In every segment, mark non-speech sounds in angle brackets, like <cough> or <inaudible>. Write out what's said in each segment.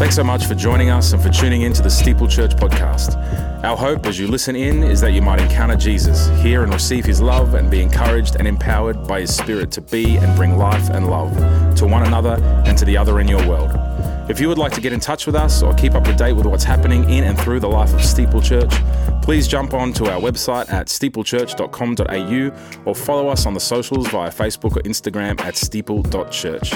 Thanks so much for joining us and for tuning in to the Steeple Church podcast. Our hope as you listen in is that you might encounter Jesus, hear and receive his love, and be encouraged and empowered by his spirit to be and bring life and love to one another and to the other in your world. If you would like to get in touch with us or keep up to date with what's happening in and through the life of Steeple Church, please jump on to our website at steeplechurch.com.au or follow us on the socials via Facebook or Instagram at steeple.church.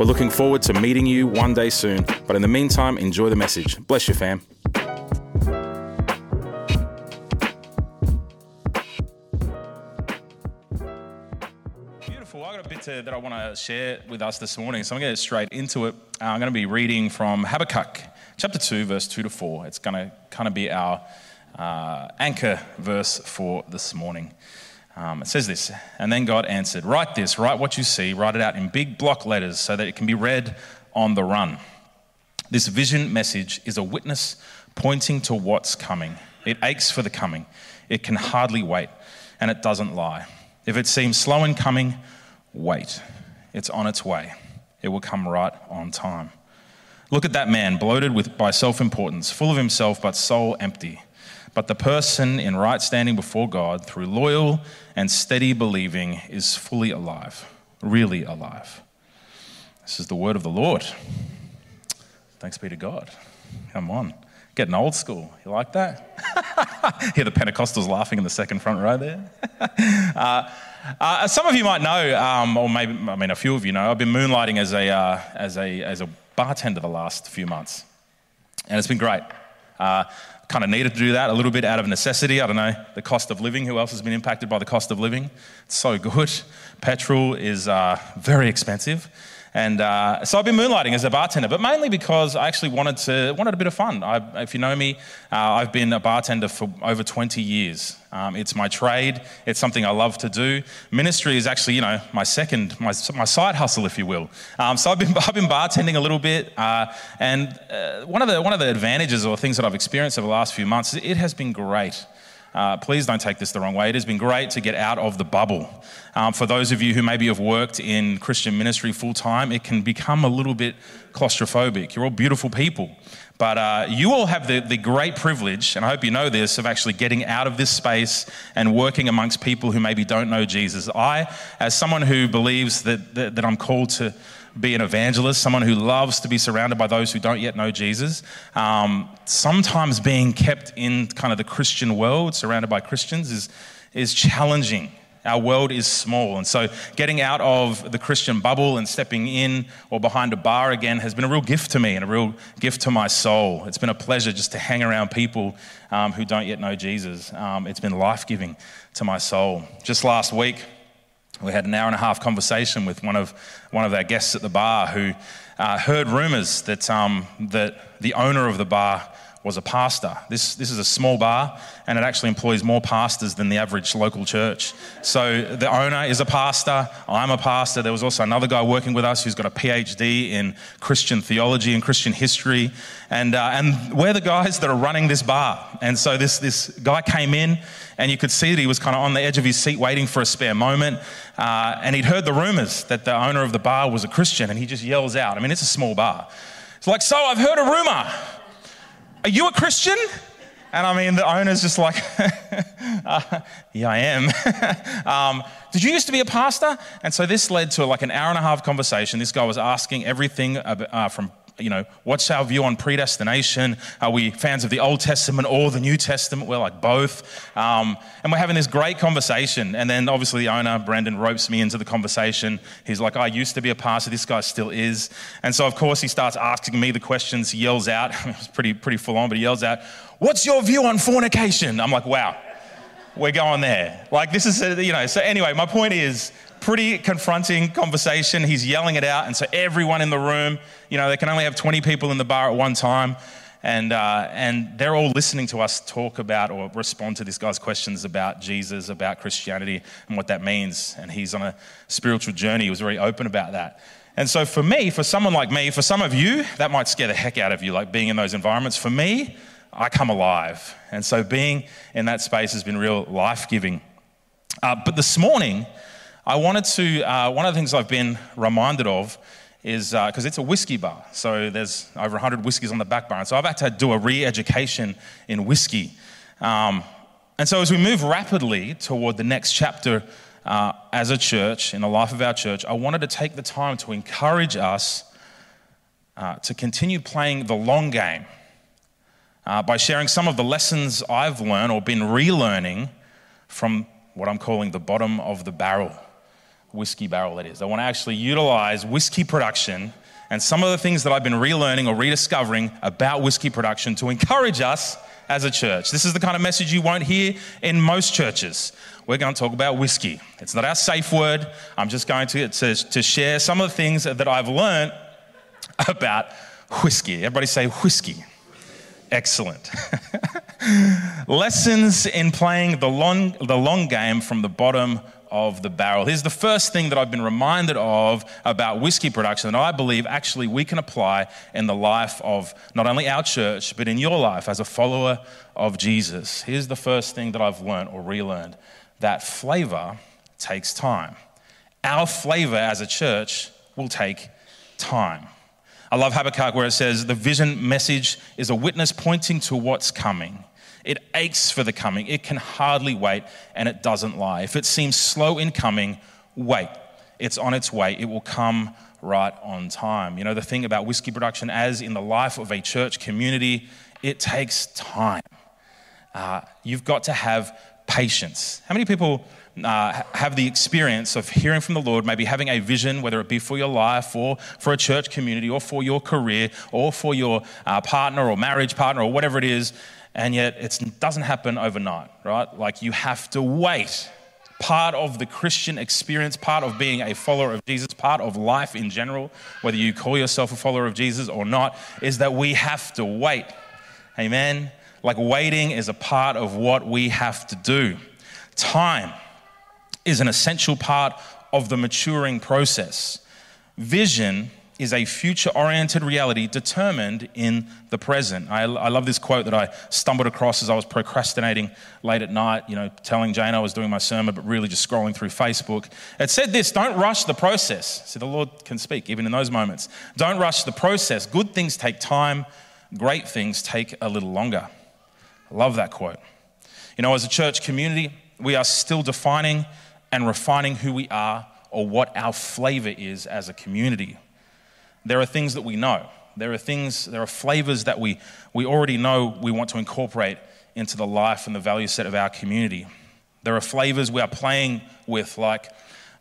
We're looking forward to meeting you one day soon, but in the meantime, enjoy the message. Bless you, fam. Beautiful. I've got a bit to, that I want to share with us this morning, so I'm going to get straight into it. Uh, I'm going to be reading from Habakkuk chapter 2, verse 2 to 4. It's going to kind of be our uh, anchor verse for this morning. Um, it says this, and then God answered, Write this, write what you see, write it out in big block letters so that it can be read on the run. This vision message is a witness pointing to what's coming. It aches for the coming. It can hardly wait, and it doesn't lie. If it seems slow in coming, wait. It's on its way. It will come right on time. Look at that man, bloated with, by self importance, full of himself, but soul empty. But the person in right standing before God through loyal and steady believing is fully alive, really alive. This is the word of the Lord. Thanks be to God. Come on. Getting old school. You like that? <laughs> Hear the Pentecostals laughing in the second front row there. <laughs> uh, uh, some of you might know, um, or maybe, I mean, a few of you know, I've been moonlighting as a, uh, as a, as a bartender the last few months. And it's been great. Uh, kind of needed to do that a little bit out of necessity. I don't know, the cost of living. Who else has been impacted by the cost of living? It's so good. Petrol is uh, very expensive. And uh, so I've been moonlighting as a bartender, but mainly because I actually wanted to wanted a bit of fun. I, if you know me, uh, I've been a bartender for over 20 years. Um, it's my trade. It's something I love to do. Ministry is actually, you know, my second, my, my side hustle, if you will. Um, so I've been, <laughs> I've been bartending a little bit, uh, and uh, one of the one of the advantages or things that I've experienced over the last few months, it has been great. Uh, please don't take this the wrong way. It has been great to get out of the bubble. Um, for those of you who maybe have worked in Christian ministry full time, it can become a little bit claustrophobic. You're all beautiful people. But uh, you all have the, the great privilege, and I hope you know this, of actually getting out of this space and working amongst people who maybe don't know Jesus. I, as someone who believes that, that, that I'm called to be an evangelist, someone who loves to be surrounded by those who don't yet know Jesus. Um, sometimes being kept in kind of the Christian world, surrounded by Christians, is, is challenging. Our world is small. And so getting out of the Christian bubble and stepping in or behind a bar again has been a real gift to me and a real gift to my soul. It's been a pleasure just to hang around people um, who don't yet know Jesus. Um, it's been life giving to my soul. Just last week, we had an hour and a half conversation with one of, one of our guests at the bar who uh, heard rumors that, um, that the owner of the bar was a pastor. This, this is a small bar, and it actually employs more pastors than the average local church. So the owner is a pastor, I'm a pastor. There was also another guy working with us who's got a PhD in Christian theology and Christian history. And, uh, and we're the guys that are running this bar. And so this, this guy came in, and you could see that he was kind of on the edge of his seat waiting for a spare moment. Uh, and he'd heard the rumors that the owner of the bar was a Christian, and he just yells out. I mean, it's a small bar. It's like, So I've heard a rumor. Are you a Christian? And I mean, the owner's just like, <laughs> uh, Yeah, I am. <laughs> um, did you used to be a pastor? And so this led to like an hour and a half conversation. This guy was asking everything uh, from you know, what's our view on predestination? Are we fans of the Old Testament or the New Testament? We're like both. Um, and we're having this great conversation. And then obviously the owner, Brandon, ropes me into the conversation. He's like, I used to be a pastor. This guy still is. And so, of course, he starts asking me the questions. He yells out, <laughs> it was pretty, pretty full on, but he yells out, What's your view on fornication? I'm like, wow, we're going there. Like, this is, a, you know, so anyway, my point is, pretty confronting conversation. He's yelling it out. And so everyone in the room, you know, they can only have 20 people in the bar at one time. And, uh, and they're all listening to us talk about or respond to this guy's questions about Jesus, about Christianity, and what that means. And he's on a spiritual journey. He was very open about that. And so, for me, for someone like me, for some of you, that might scare the heck out of you, like being in those environments. For me, I come alive. And so, being in that space has been real life giving. Uh, but this morning, I wanted to, uh, one of the things I've been reminded of is because uh, it's a whiskey bar. So there's over 100 whiskeys on the back bar. And so I've had to do a re education in whiskey. Um, and so as we move rapidly toward the next chapter uh, as a church, in the life of our church, I wanted to take the time to encourage us uh, to continue playing the long game uh, by sharing some of the lessons I've learned or been relearning from what I'm calling the bottom of the barrel whiskey barrel, that is. I want to actually utilize whiskey production and some of the things that I've been relearning or rediscovering about whiskey production to encourage us as a church. This is the kind of message you won't hear in most churches. We're going to talk about whiskey. It's not our safe word. I'm just going to, to, to share some of the things that I've learned <laughs> about whiskey. Everybody say whiskey. Excellent. <laughs> Lessons in playing the long, the long game from the bottom of the barrel. Here's the first thing that I've been reminded of about whiskey production that I believe actually we can apply in the life of not only our church, but in your life as a follower of Jesus. Here's the first thing that I've learned or relearned that flavor takes time. Our flavor as a church will take time. I love Habakkuk where it says, The vision message is a witness pointing to what's coming. It aches for the coming. It can hardly wait, and it doesn't lie. If it seems slow in coming, wait. It's on its way. It will come right on time. You know, the thing about whiskey production, as in the life of a church community, it takes time. Uh, you've got to have patience. How many people uh, have the experience of hearing from the Lord, maybe having a vision, whether it be for your life or for a church community or for your career or for your uh, partner or marriage partner or whatever it is, and yet it doesn't happen overnight, right? Like you have to wait. Part of the Christian experience, part of being a follower of Jesus, part of life in general, whether you call yourself a follower of Jesus or not, is that we have to wait. Amen? Like waiting is a part of what we have to do. Time is an essential part of the maturing process. Vision is a future oriented reality determined in the present. I, I, love this quote that I stumbled across as I was procrastinating late at night, you know, telling Jane I was doing my sermon, but really just scrolling through Facebook. It said this Don't rush the process. See, the Lord can speak even in those moments. Don't rush the process. Good things take time, great things take a little longer. I love that quote. You know, as a church community, we are still defining and refining who we are or what our flavor is as a community there are things that we know. There are things, there are flavors that we, we already know we want to incorporate into the life and the value set of our community. There are flavors we are playing with, like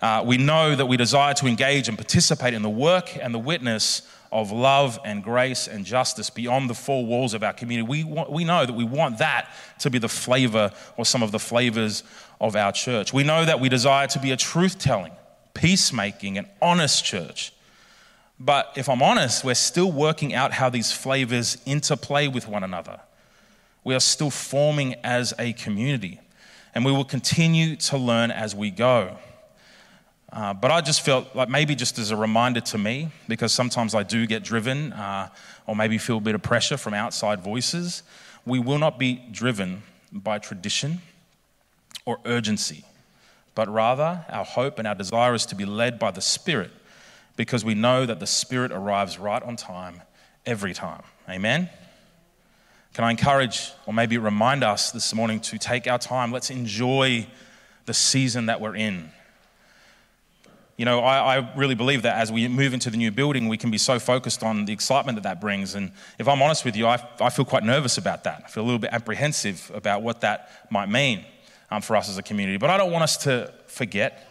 uh, we know that we desire to engage and participate in the work and the witness of love and grace and justice beyond the four walls of our community. We, want, we know that we want that to be the flavor or some of the flavors of our church. We know that we desire to be a truth telling, peacemaking, and honest church. But if I'm honest, we're still working out how these flavors interplay with one another. We are still forming as a community, and we will continue to learn as we go. Uh, but I just felt like maybe just as a reminder to me, because sometimes I do get driven uh, or maybe feel a bit of pressure from outside voices, we will not be driven by tradition or urgency, but rather our hope and our desire is to be led by the Spirit because we know that the Spirit arrives right on time every time. Amen? Can I encourage or maybe remind us this morning to take our time? Let's enjoy the season that we're in. You know, I, I, really believe that as we move into the new building, we can be so focused on the excitement that that brings. And if I'm honest with you, I, I feel quite nervous about that. I feel a little bit apprehensive about what that might mean um, for us as a community. But I don't want us to forget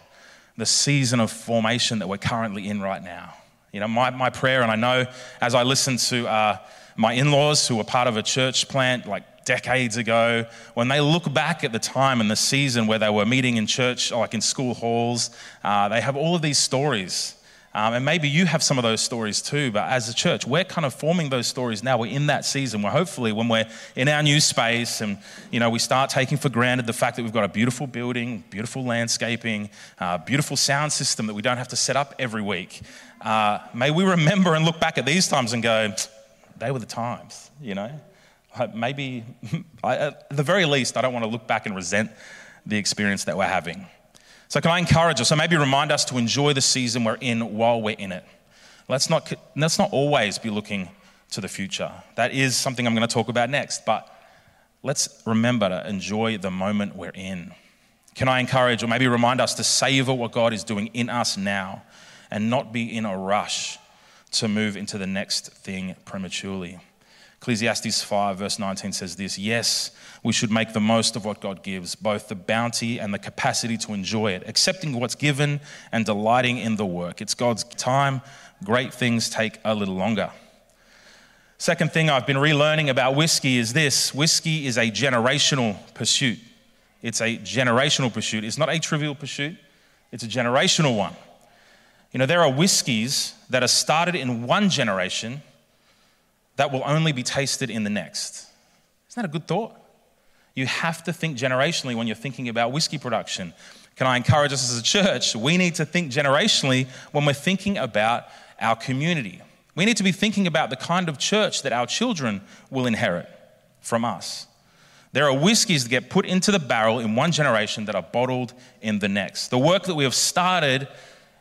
the season of formation that we're currently in right now. You know, my, my prayer, and I know as I listen to uh, my in laws who were part of a church plant like decades ago, when they look back at the time and the season where they were meeting in church, like in school halls, uh, they have all of these stories um, and maybe you have some of those stories too, but as a church, we're kind of forming those stories now. We're in that season where hopefully when we're in our new space and, you know, we start taking for granted the fact that we've got a beautiful building, beautiful landscaping, uh, beautiful sound system that we don't have to set up every week. Uh, may we remember and look back at these times and go, they were the times, you know? Maybe, <laughs> at the very least, I don't want to look back and resent the experience that we're having. So, can I encourage us, or maybe remind us to enjoy the season we're in while we're in it? Let's not, let's not always be looking to the future. That is something I'm going to talk about next, but let's remember to enjoy the moment we're in. Can I encourage or maybe remind us to savor what God is doing in us now and not be in a rush to move into the next thing prematurely? Ecclesiastes 5, verse 19 says this Yes, we should make the most of what God gives, both the bounty and the capacity to enjoy it, accepting what's given and delighting in the work. It's God's time. Great things take a little longer. Second thing I've been relearning about whiskey is this whiskey is a generational pursuit. It's a generational pursuit. It's not a trivial pursuit, it's a generational one. You know, there are whiskies that are started in one generation that will only be tasted in the next. Isn't that a good thought? You have to think generationally when you're thinking about whiskey production. Can I encourage us as a church? We need to think generationally when we're thinking about our community. We need to be thinking about the kind of church that our children will inherit from us. There are whiskies that get put into the barrel in one generation that are bottled in the next. The work that we have started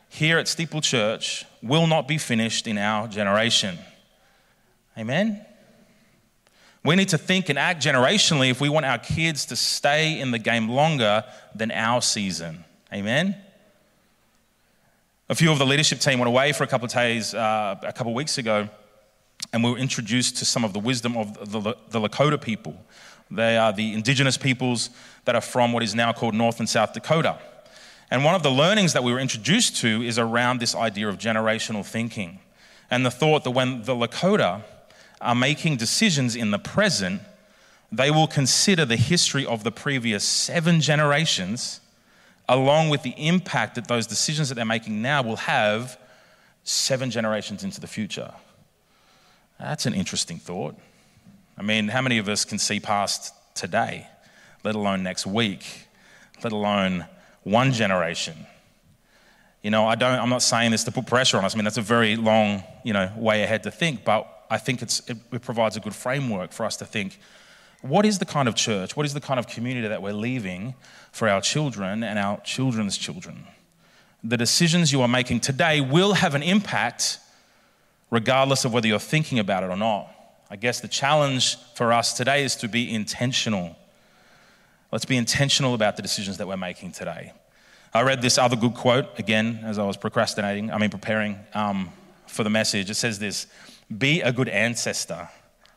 here at Steeple Church will not be finished in our generation. Amen? We need to think and act generationally if we want our kids to stay in the game longer than our season. Amen? A few of the leadership team went away for a couple of days uh, a couple of weeks ago, and we were introduced to some of the wisdom of the, the Lakota people. They are the indigenous peoples that are from what is now called North and South Dakota. And one of the learnings that we were introduced to is around this idea of generational thinking and the thought that when the Lakota are making decisions in the present, they will consider the history of the previous seven generations, along with the impact that those decisions that they're making now will have seven generations into the future. That's an interesting thought. I mean, how many of us can see past today, let alone next week, let alone one generation? You know, I don't, I'm not saying this to put pressure on us. I mean, that's a very long, you know, way ahead to think, but I think it, it provides a good framework for us to think what is the kind of church, what is the kind of community that we're leaving for our children and our children's children? The decisions you are making today will have an impact regardless of whether you're thinking about it or not. I guess the challenge for us today is to be intentional. Let's be intentional about the decisions that we're making today. I read this other good quote again as I was procrastinating, I mean, preparing um, for the message. It says this be a good ancestor.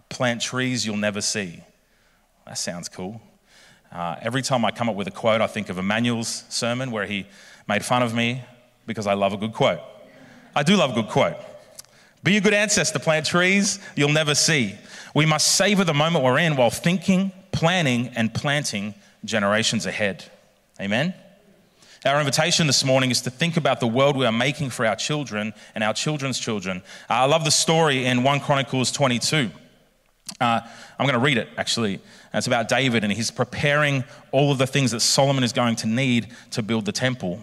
Plant trees you'll never see. That sounds cool. Uh, every time I come up with a quote, I think of Emmanuel's sermon where he made fun of me because I love a good quote. I do love a good quote. Be a good ancestor, plant trees you'll never see. We must savor the moment we're in while thinking, planning, and planting generations ahead. Amen? Our invitation this morning is to think about the world we are making for our children and our children's children. Uh, I love the story in 1 Chronicles 22. Uh, I'm going to read it actually. It's about David, and he's preparing all of the things that Solomon is going to need to build the temple.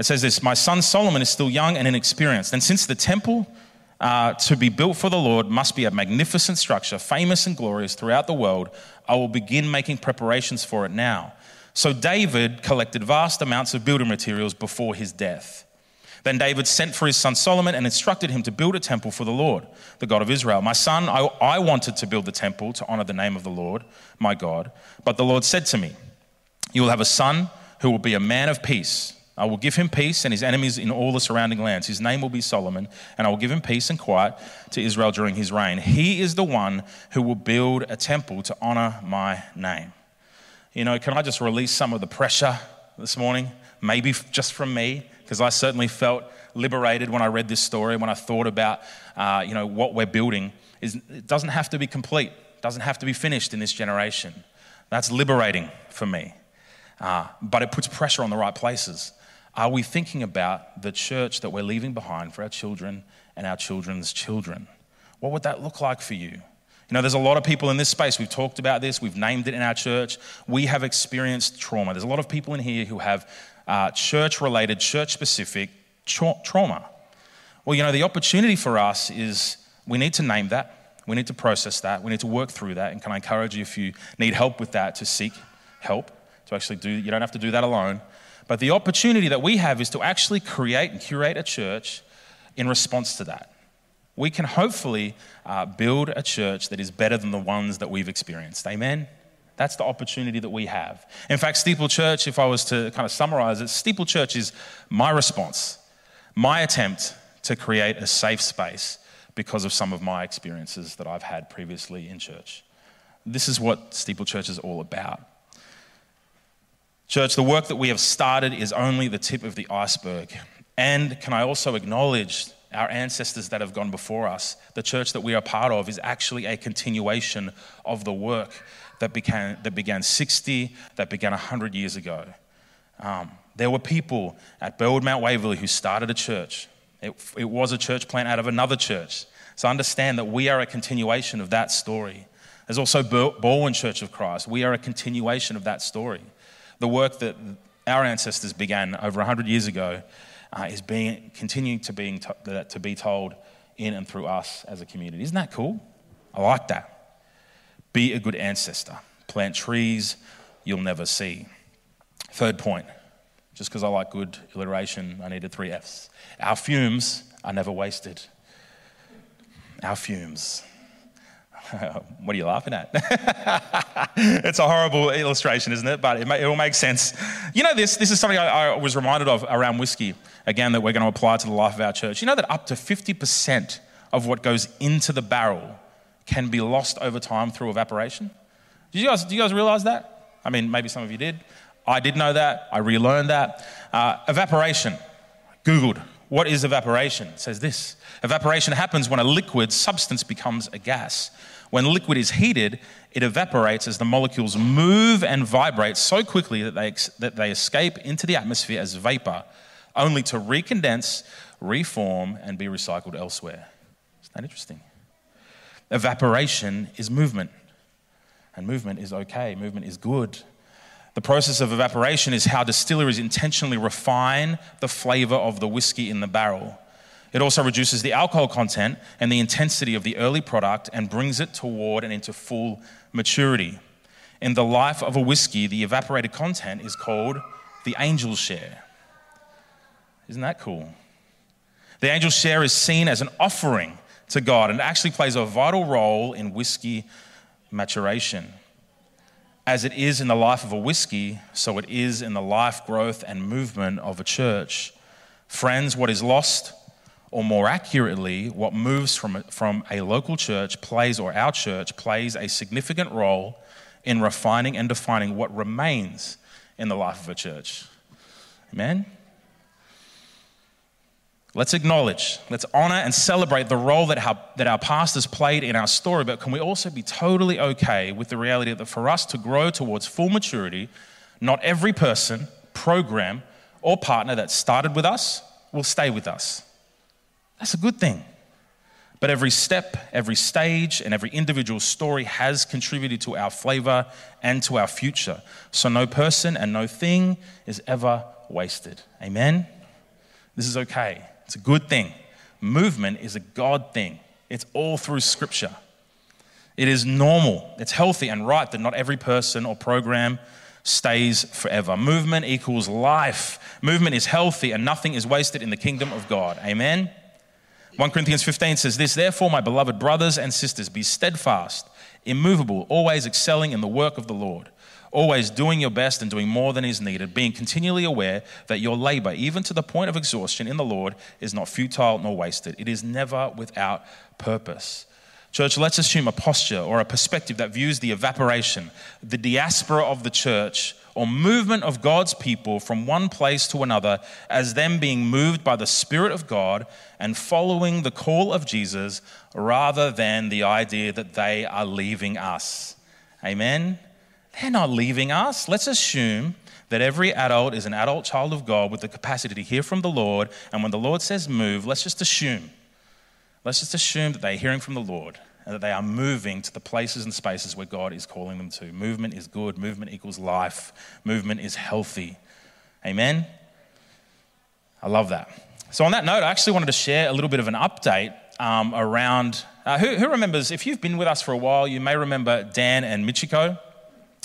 It says this My son Solomon is still young and inexperienced, and since the temple uh, to be built for the Lord must be a magnificent structure, famous and glorious throughout the world, I will begin making preparations for it now. So David collected vast amounts of building materials before his death. Then David sent for his son Solomon and instructed him to build a temple for the Lord, the God of Israel. My son, I, I wanted to build the temple to honor the name of the Lord, my God. But the Lord said to me, You will have a son who will be a man of peace. I will give him peace and his enemies in all the surrounding lands. His name will be Solomon, and I will give him peace and quiet to Israel during his reign. He is the one who will build a temple to honor my name. You know, can I just release some of the pressure this morning? Maybe just from me, because I certainly felt liberated when I read this story, when I thought about, uh, you know, what we're building. Is, it doesn't have to be complete, it doesn't have to be finished in this generation. That's liberating for me. Uh, but it puts pressure on the right places. Are we thinking about the church that we're leaving behind for our children and our children's children? What would that look like for you? You know, there's a lot of people in this space. We've talked about this, we've named it in our church. We have experienced trauma. There's a lot of people in here who have uh, church related, church specific tra- trauma. Well, you know, the opportunity for us is we need to name that, we need to process that, we need to work through that. And can I encourage you, if you need help with that, to seek help, to actually do, you don't have to do that alone. But the opportunity that we have is to actually create and curate a church in response to that. We can hopefully uh, build a church that is better than the ones that we've experienced. Amen? That's the opportunity that we have. In fact, Steeple Church, if I was to kind of summarize it, Steeple Church is my response, my attempt to create a safe space because of some of my experiences that I've had previously in church. This is what Steeple Church is all about. Church, the work that we have started is only the tip of the iceberg. And can I also acknowledge our ancestors that have gone before us? The church that we are part of is actually a continuation of the work that began, that began 60, that began 100 years ago. Um, there were people at Burwood Mount Waverley who started a church. It, it was a church plant out of another church. So understand that we are a continuation of that story. There's also Balwyn Church of Christ. We are a continuation of that story. The work that our ancestors began over 100 years ago uh, is being, continuing to, being to, to be told in and through us as a community. Isn't that cool? I like that. Be a good ancestor. Plant trees you'll never see. Third point, just because I like good alliteration, I needed three F's. Our fumes are never wasted. Our fumes. <laughs> what are you laughing at? <laughs> it's a horrible illustration, isn't it? But it, may, it, will make sense. You know, this, this is something I, I was reminded of around whiskey, again, that we're going to apply to the life of our church. You know that up to 50% of what goes into the barrel can be lost over time through evaporation. Do you guys, do you guys realize that? I mean, maybe some of you did. I did know that. I relearned that. Uh, evaporation. Googled. What is evaporation? It says this Evaporation happens when a liquid substance becomes a gas. When liquid is heated, it evaporates as the molecules move and vibrate so quickly that they, that they escape into the atmosphere as vapor, only to recondense, reform, and be recycled elsewhere. Isn't that interesting? Evaporation is movement, and movement is okay, movement is good. The process of evaporation is how distilleries intentionally refine the flavor of the whiskey in the barrel. It also reduces the alcohol content and the intensity of the early product and brings it toward and into full maturity. In the life of a whiskey, the evaporated content is called the angel's share. Isn't that cool? The angel's share is seen as an offering to God and actually plays a vital role in whiskey maturation. As it is in the life of a whiskey, so it is in the life, growth, and movement of a church. Friends, what is lost, or more accurately, what moves from, from a local church plays, or our church plays, a significant role in refining and defining what remains in the life of a church. Amen? Let's acknowledge, let's honor and celebrate the role that our, that our pastors played in our story, but can we also be totally okay with the reality that for us to grow towards full maturity, not every person, program, or partner that started with us will stay with us? That's a good thing. But every step, every stage, and every individual story has contributed to our flavor and to our future. So no person and no thing is ever wasted. Amen? This is okay. It's a good thing. Movement is a God thing, it's all through Scripture. It is normal, it's healthy and right that not every person or program stays forever. Movement equals life. Movement is healthy and nothing is wasted in the kingdom of God. Amen? 1 Corinthians 15 says this Therefore, my beloved brothers and sisters, be steadfast, immovable, always excelling in the work of the Lord always doing your best and doing more than is needed, being continually aware that your labor, even to the point of exhaustion in the Lord, is not futile nor wasted. It is never without purpose. Church, let's assume a posture or a perspective that views the evaporation, the diaspora of the church, or movement of God's people from one place to another as them being moved by the Spirit of God and following the call of Jesus rather than the idea that they are leaving us. Amen? They're not leaving us. Let's assume that every adult is an adult child of God with the capacity to hear from the Lord. And when the Lord says move, let's just assume. Let's just assume that they're hearing from the Lord and that they are moving to the places and spaces where God is calling them to. Movement is good, movement equals life, movement is healthy. Amen? I love that. So, on that note, I actually wanted to share a little bit of an update um, around uh, who, who remembers, if you've been with us for a while, you may remember Dan and Michiko.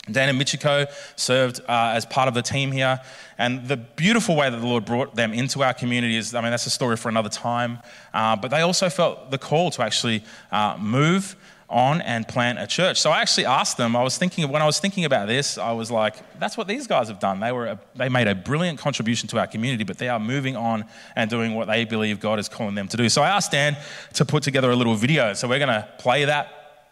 Dan and Michiko served uh, as part of the team here. And the beautiful way that the Lord brought them into our community is, I mean, that's a story for another time. Uh, but they also felt the call to actually uh, move on and plant a church. So I actually asked them, I was thinking, when I was thinking about this, I was like, that's what these guys have done. They, were a, they made a brilliant contribution to our community, but they are moving on and doing what they believe God is calling them to do. So I asked Dan to put together a little video. So we're going to play that.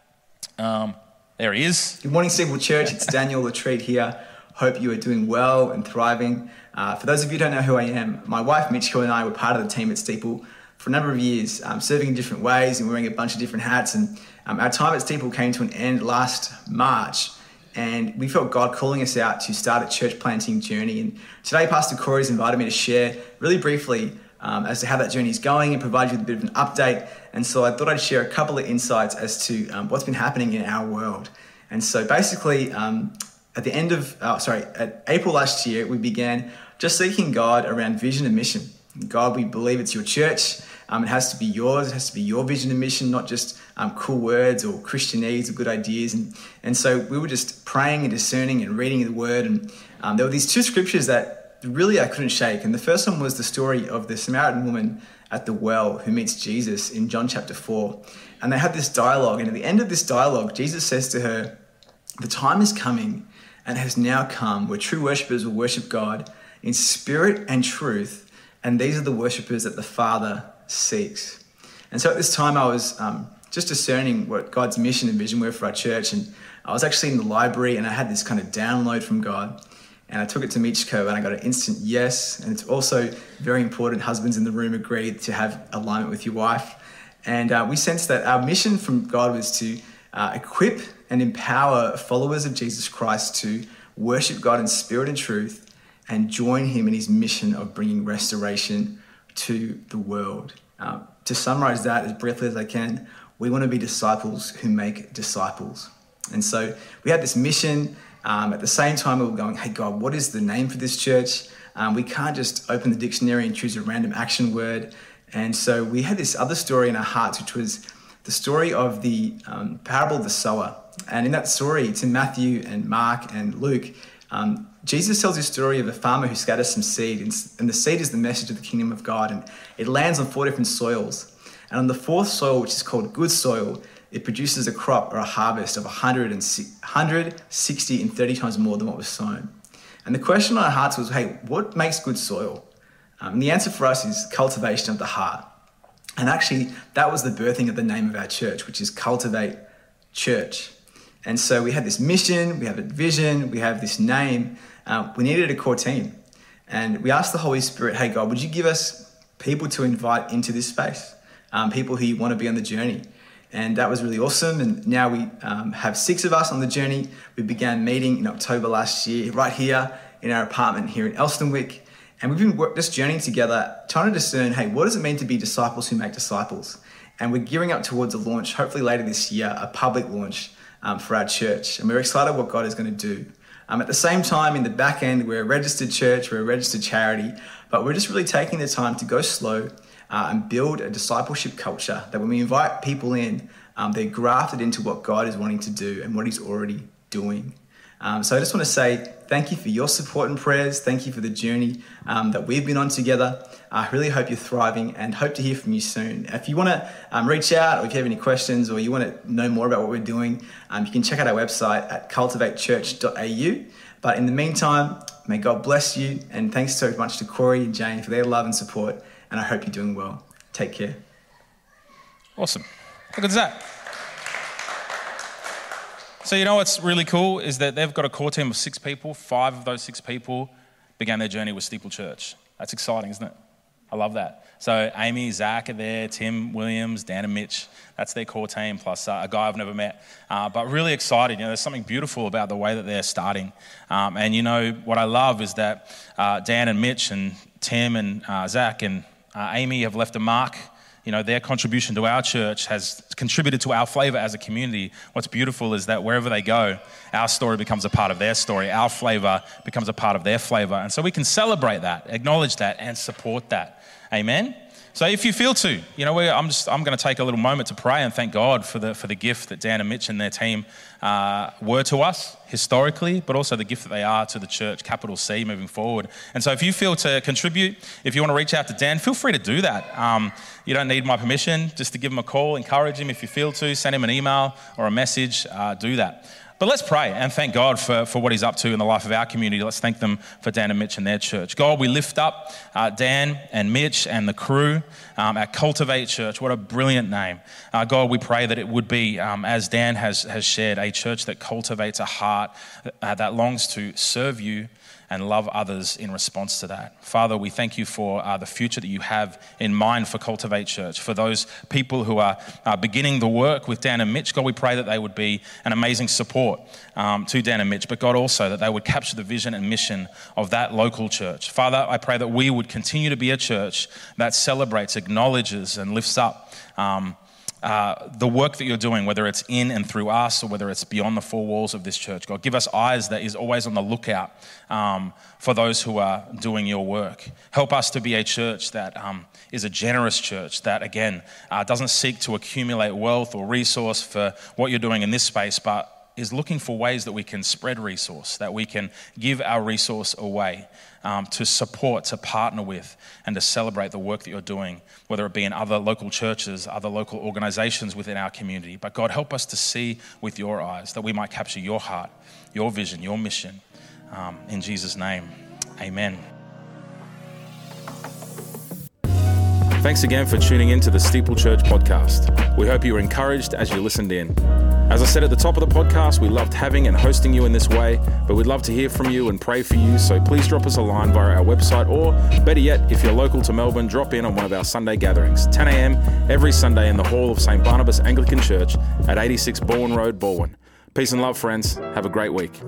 Um, there he is. Good morning, Steeple Church. It's Daniel Latreat here. Hope you are doing well and thriving. Uh, for those of you who don't know who I am, my wife Michiko and I were part of the team at Steeple for a number of years, um, serving in different ways and wearing a bunch of different hats. And um, our time at Steeple came to an end last March, and we felt God calling us out to start a church planting journey. And today, Pastor Cory's invited me to share really briefly um, as to how that journey is going and provide you with a bit of an update. And so I thought I'd share a couple of insights as to um, what's been happening in our world. And so basically, um, at the end of, oh, sorry, at April last year, we began just seeking God around vision and mission. God, we believe it's your church. Um, it has to be yours. It has to be your vision and mission, not just um, cool words or Christianese or good ideas. And, and so we were just praying and discerning and reading the word. And um, there were these two scriptures that really I couldn't shake. And the first one was the story of the Samaritan woman at the well who meets Jesus in John chapter 4. And they had this dialogue. And at the end of this dialogue, Jesus says to her, The time is coming and has now come where true worshippers will worship God in spirit and truth. And these are the worshippers that the Father seeks. And so at this time, I was um, just discerning what God's mission and vision were for our church. And I was actually in the library and I had this kind of download from God. And I took it to Michiko and I got an instant yes. And it's also very important, husbands in the room agree to have alignment with your wife. And uh, we sensed that our mission from God was to uh, equip and empower followers of Jesus Christ to worship God in spirit and truth and join him in his mission of bringing restoration to the world. Uh, to summarize that as briefly as I can, we want to be disciples who make disciples. And so we had this mission um, at the same time, we were going, hey, God, what is the name for this church? Um, we can't just open the dictionary and choose a random action word. And so we had this other story in our hearts, which was the story of the um, parable of the sower. And in that story, it's in Matthew and Mark and Luke. Um, Jesus tells this story of a farmer who scatters some seed, and the seed is the message of the kingdom of God, and it lands on four different soils. And on the fourth soil, which is called good soil, it produces a crop or a harvest of 160 and 30 times more than what was sown. And the question on our hearts was, hey, what makes good soil? Um, and the answer for us is cultivation of the heart. And actually, that was the birthing of the name of our church, which is Cultivate Church. And so we had this mission, we have a vision, we have this name. Uh, we needed a core team. And we asked the Holy Spirit, hey, God, would you give us people to invite into this space? Um, people who want to be on the journey and that was really awesome. And now we um, have six of us on the journey. We began meeting in October last year, right here in our apartment here in Elsternwick. And we've been just journeying together, trying to discern hey, what does it mean to be disciples who make disciples? And we're gearing up towards a launch, hopefully later this year, a public launch um, for our church. And we're excited what God is going to do. Um, at the same time, in the back end, we're a registered church, we're a registered charity, but we're just really taking the time to go slow uh, and build a discipleship culture that when we invite people in, um, they're grafted into what God is wanting to do and what He's already doing. Um, so I just want to say thank you for your support and prayers. Thank you for the journey um, that we've been on together. I really hope you're thriving and hope to hear from you soon. If you want to um, reach out or if you have any questions or you want to know more about what we're doing, um, you can check out our website at cultivatechurch.au. But in the meantime, may God bless you and thanks so much to Cory and Jane for their love and support and I hope you're doing well. Take care. Awesome. Good is that? So, you know what's really cool is that they've got a core team of six people. Five of those six people began their journey with Steeple Church. That's exciting, isn't it? I love that. So, Amy, Zach are there, Tim, Williams, Dan, and Mitch. That's their core team, plus uh, a guy I've never met. Uh, but really excited. You know, there's something beautiful about the way that they're starting. Um, and, you know, what I love is that uh, Dan and Mitch and Tim and uh, Zach and uh, Amy have left a mark. You know, their contribution to our church has contributed to our flavor as a community. What's beautiful is that wherever they go, our story becomes a part of their story. Our flavor becomes a part of their flavor. And so we can celebrate that, acknowledge that, and support that. Amen? So if you feel to, you know, I'm just I'm going to take a little moment to pray and thank God for the for the gift that Dan and Mitch and their team uh, were to us historically, but also the gift that they are to the church, capital C, moving forward. And so if you feel to contribute, if you want to reach out to Dan, feel free to do that. Um, you don't need my permission, just to give him a call, encourage him if you feel to, send him an email or a message, uh, do that. But let's pray and thank God for, for what He's up to in the life of our community. Let's thank them for Dan and Mitch and their church. God, we lift up uh, Dan and Mitch and the crew um, at Cultivate Church. What a brilliant name. Uh, God, we pray that it would be, um, as Dan has, has shared, a church that cultivates a heart uh, that longs to serve you and love others in response to that. Father, we thank you for uh, the future that you have in mind for Cultivate Church. For those people who are uh, beginning the work with Dan and Mitch, God, we pray that they would be an amazing support um, to Dan and Mitch, but God also that they would capture the vision and mission of that local church. Father, I pray that we would continue to be a church that celebrates, acknowledges, and lifts up. Um, uh, the work that you're doing, whether it's in and through us or whether it's beyond the four walls of this church. God, give us eyes that is always on the lookout um, for those who are doing your work. Help us to be a church that um, is a generous church that, again, uh, doesn't seek to accumulate wealth or resource for what you're doing in this space, but is looking for ways that we can spread resource, that we can give our resource away um, to support, to partner with, and to celebrate the work that you're doing, whether it be in other local churches, other local organizations within our community. But God, help us to see with your eyes that we might capture your heart, your vision, your mission. Um, in Jesus' name, amen. Thanks again for tuning in to the Steeple Church podcast. We hope you were encouraged as you listened in. As I said at the top of the podcast, we loved having and hosting you in this way, but we'd love to hear from you and pray for you. So please drop us a line via our website, or better yet, if you're local to Melbourne, drop in on one of our Sunday gatherings, 10 a.m. every Sunday in the hall of St. Barnabas Anglican Church at 86 Balwyn Road, Balwyn. Peace and love, friends. Have a great week.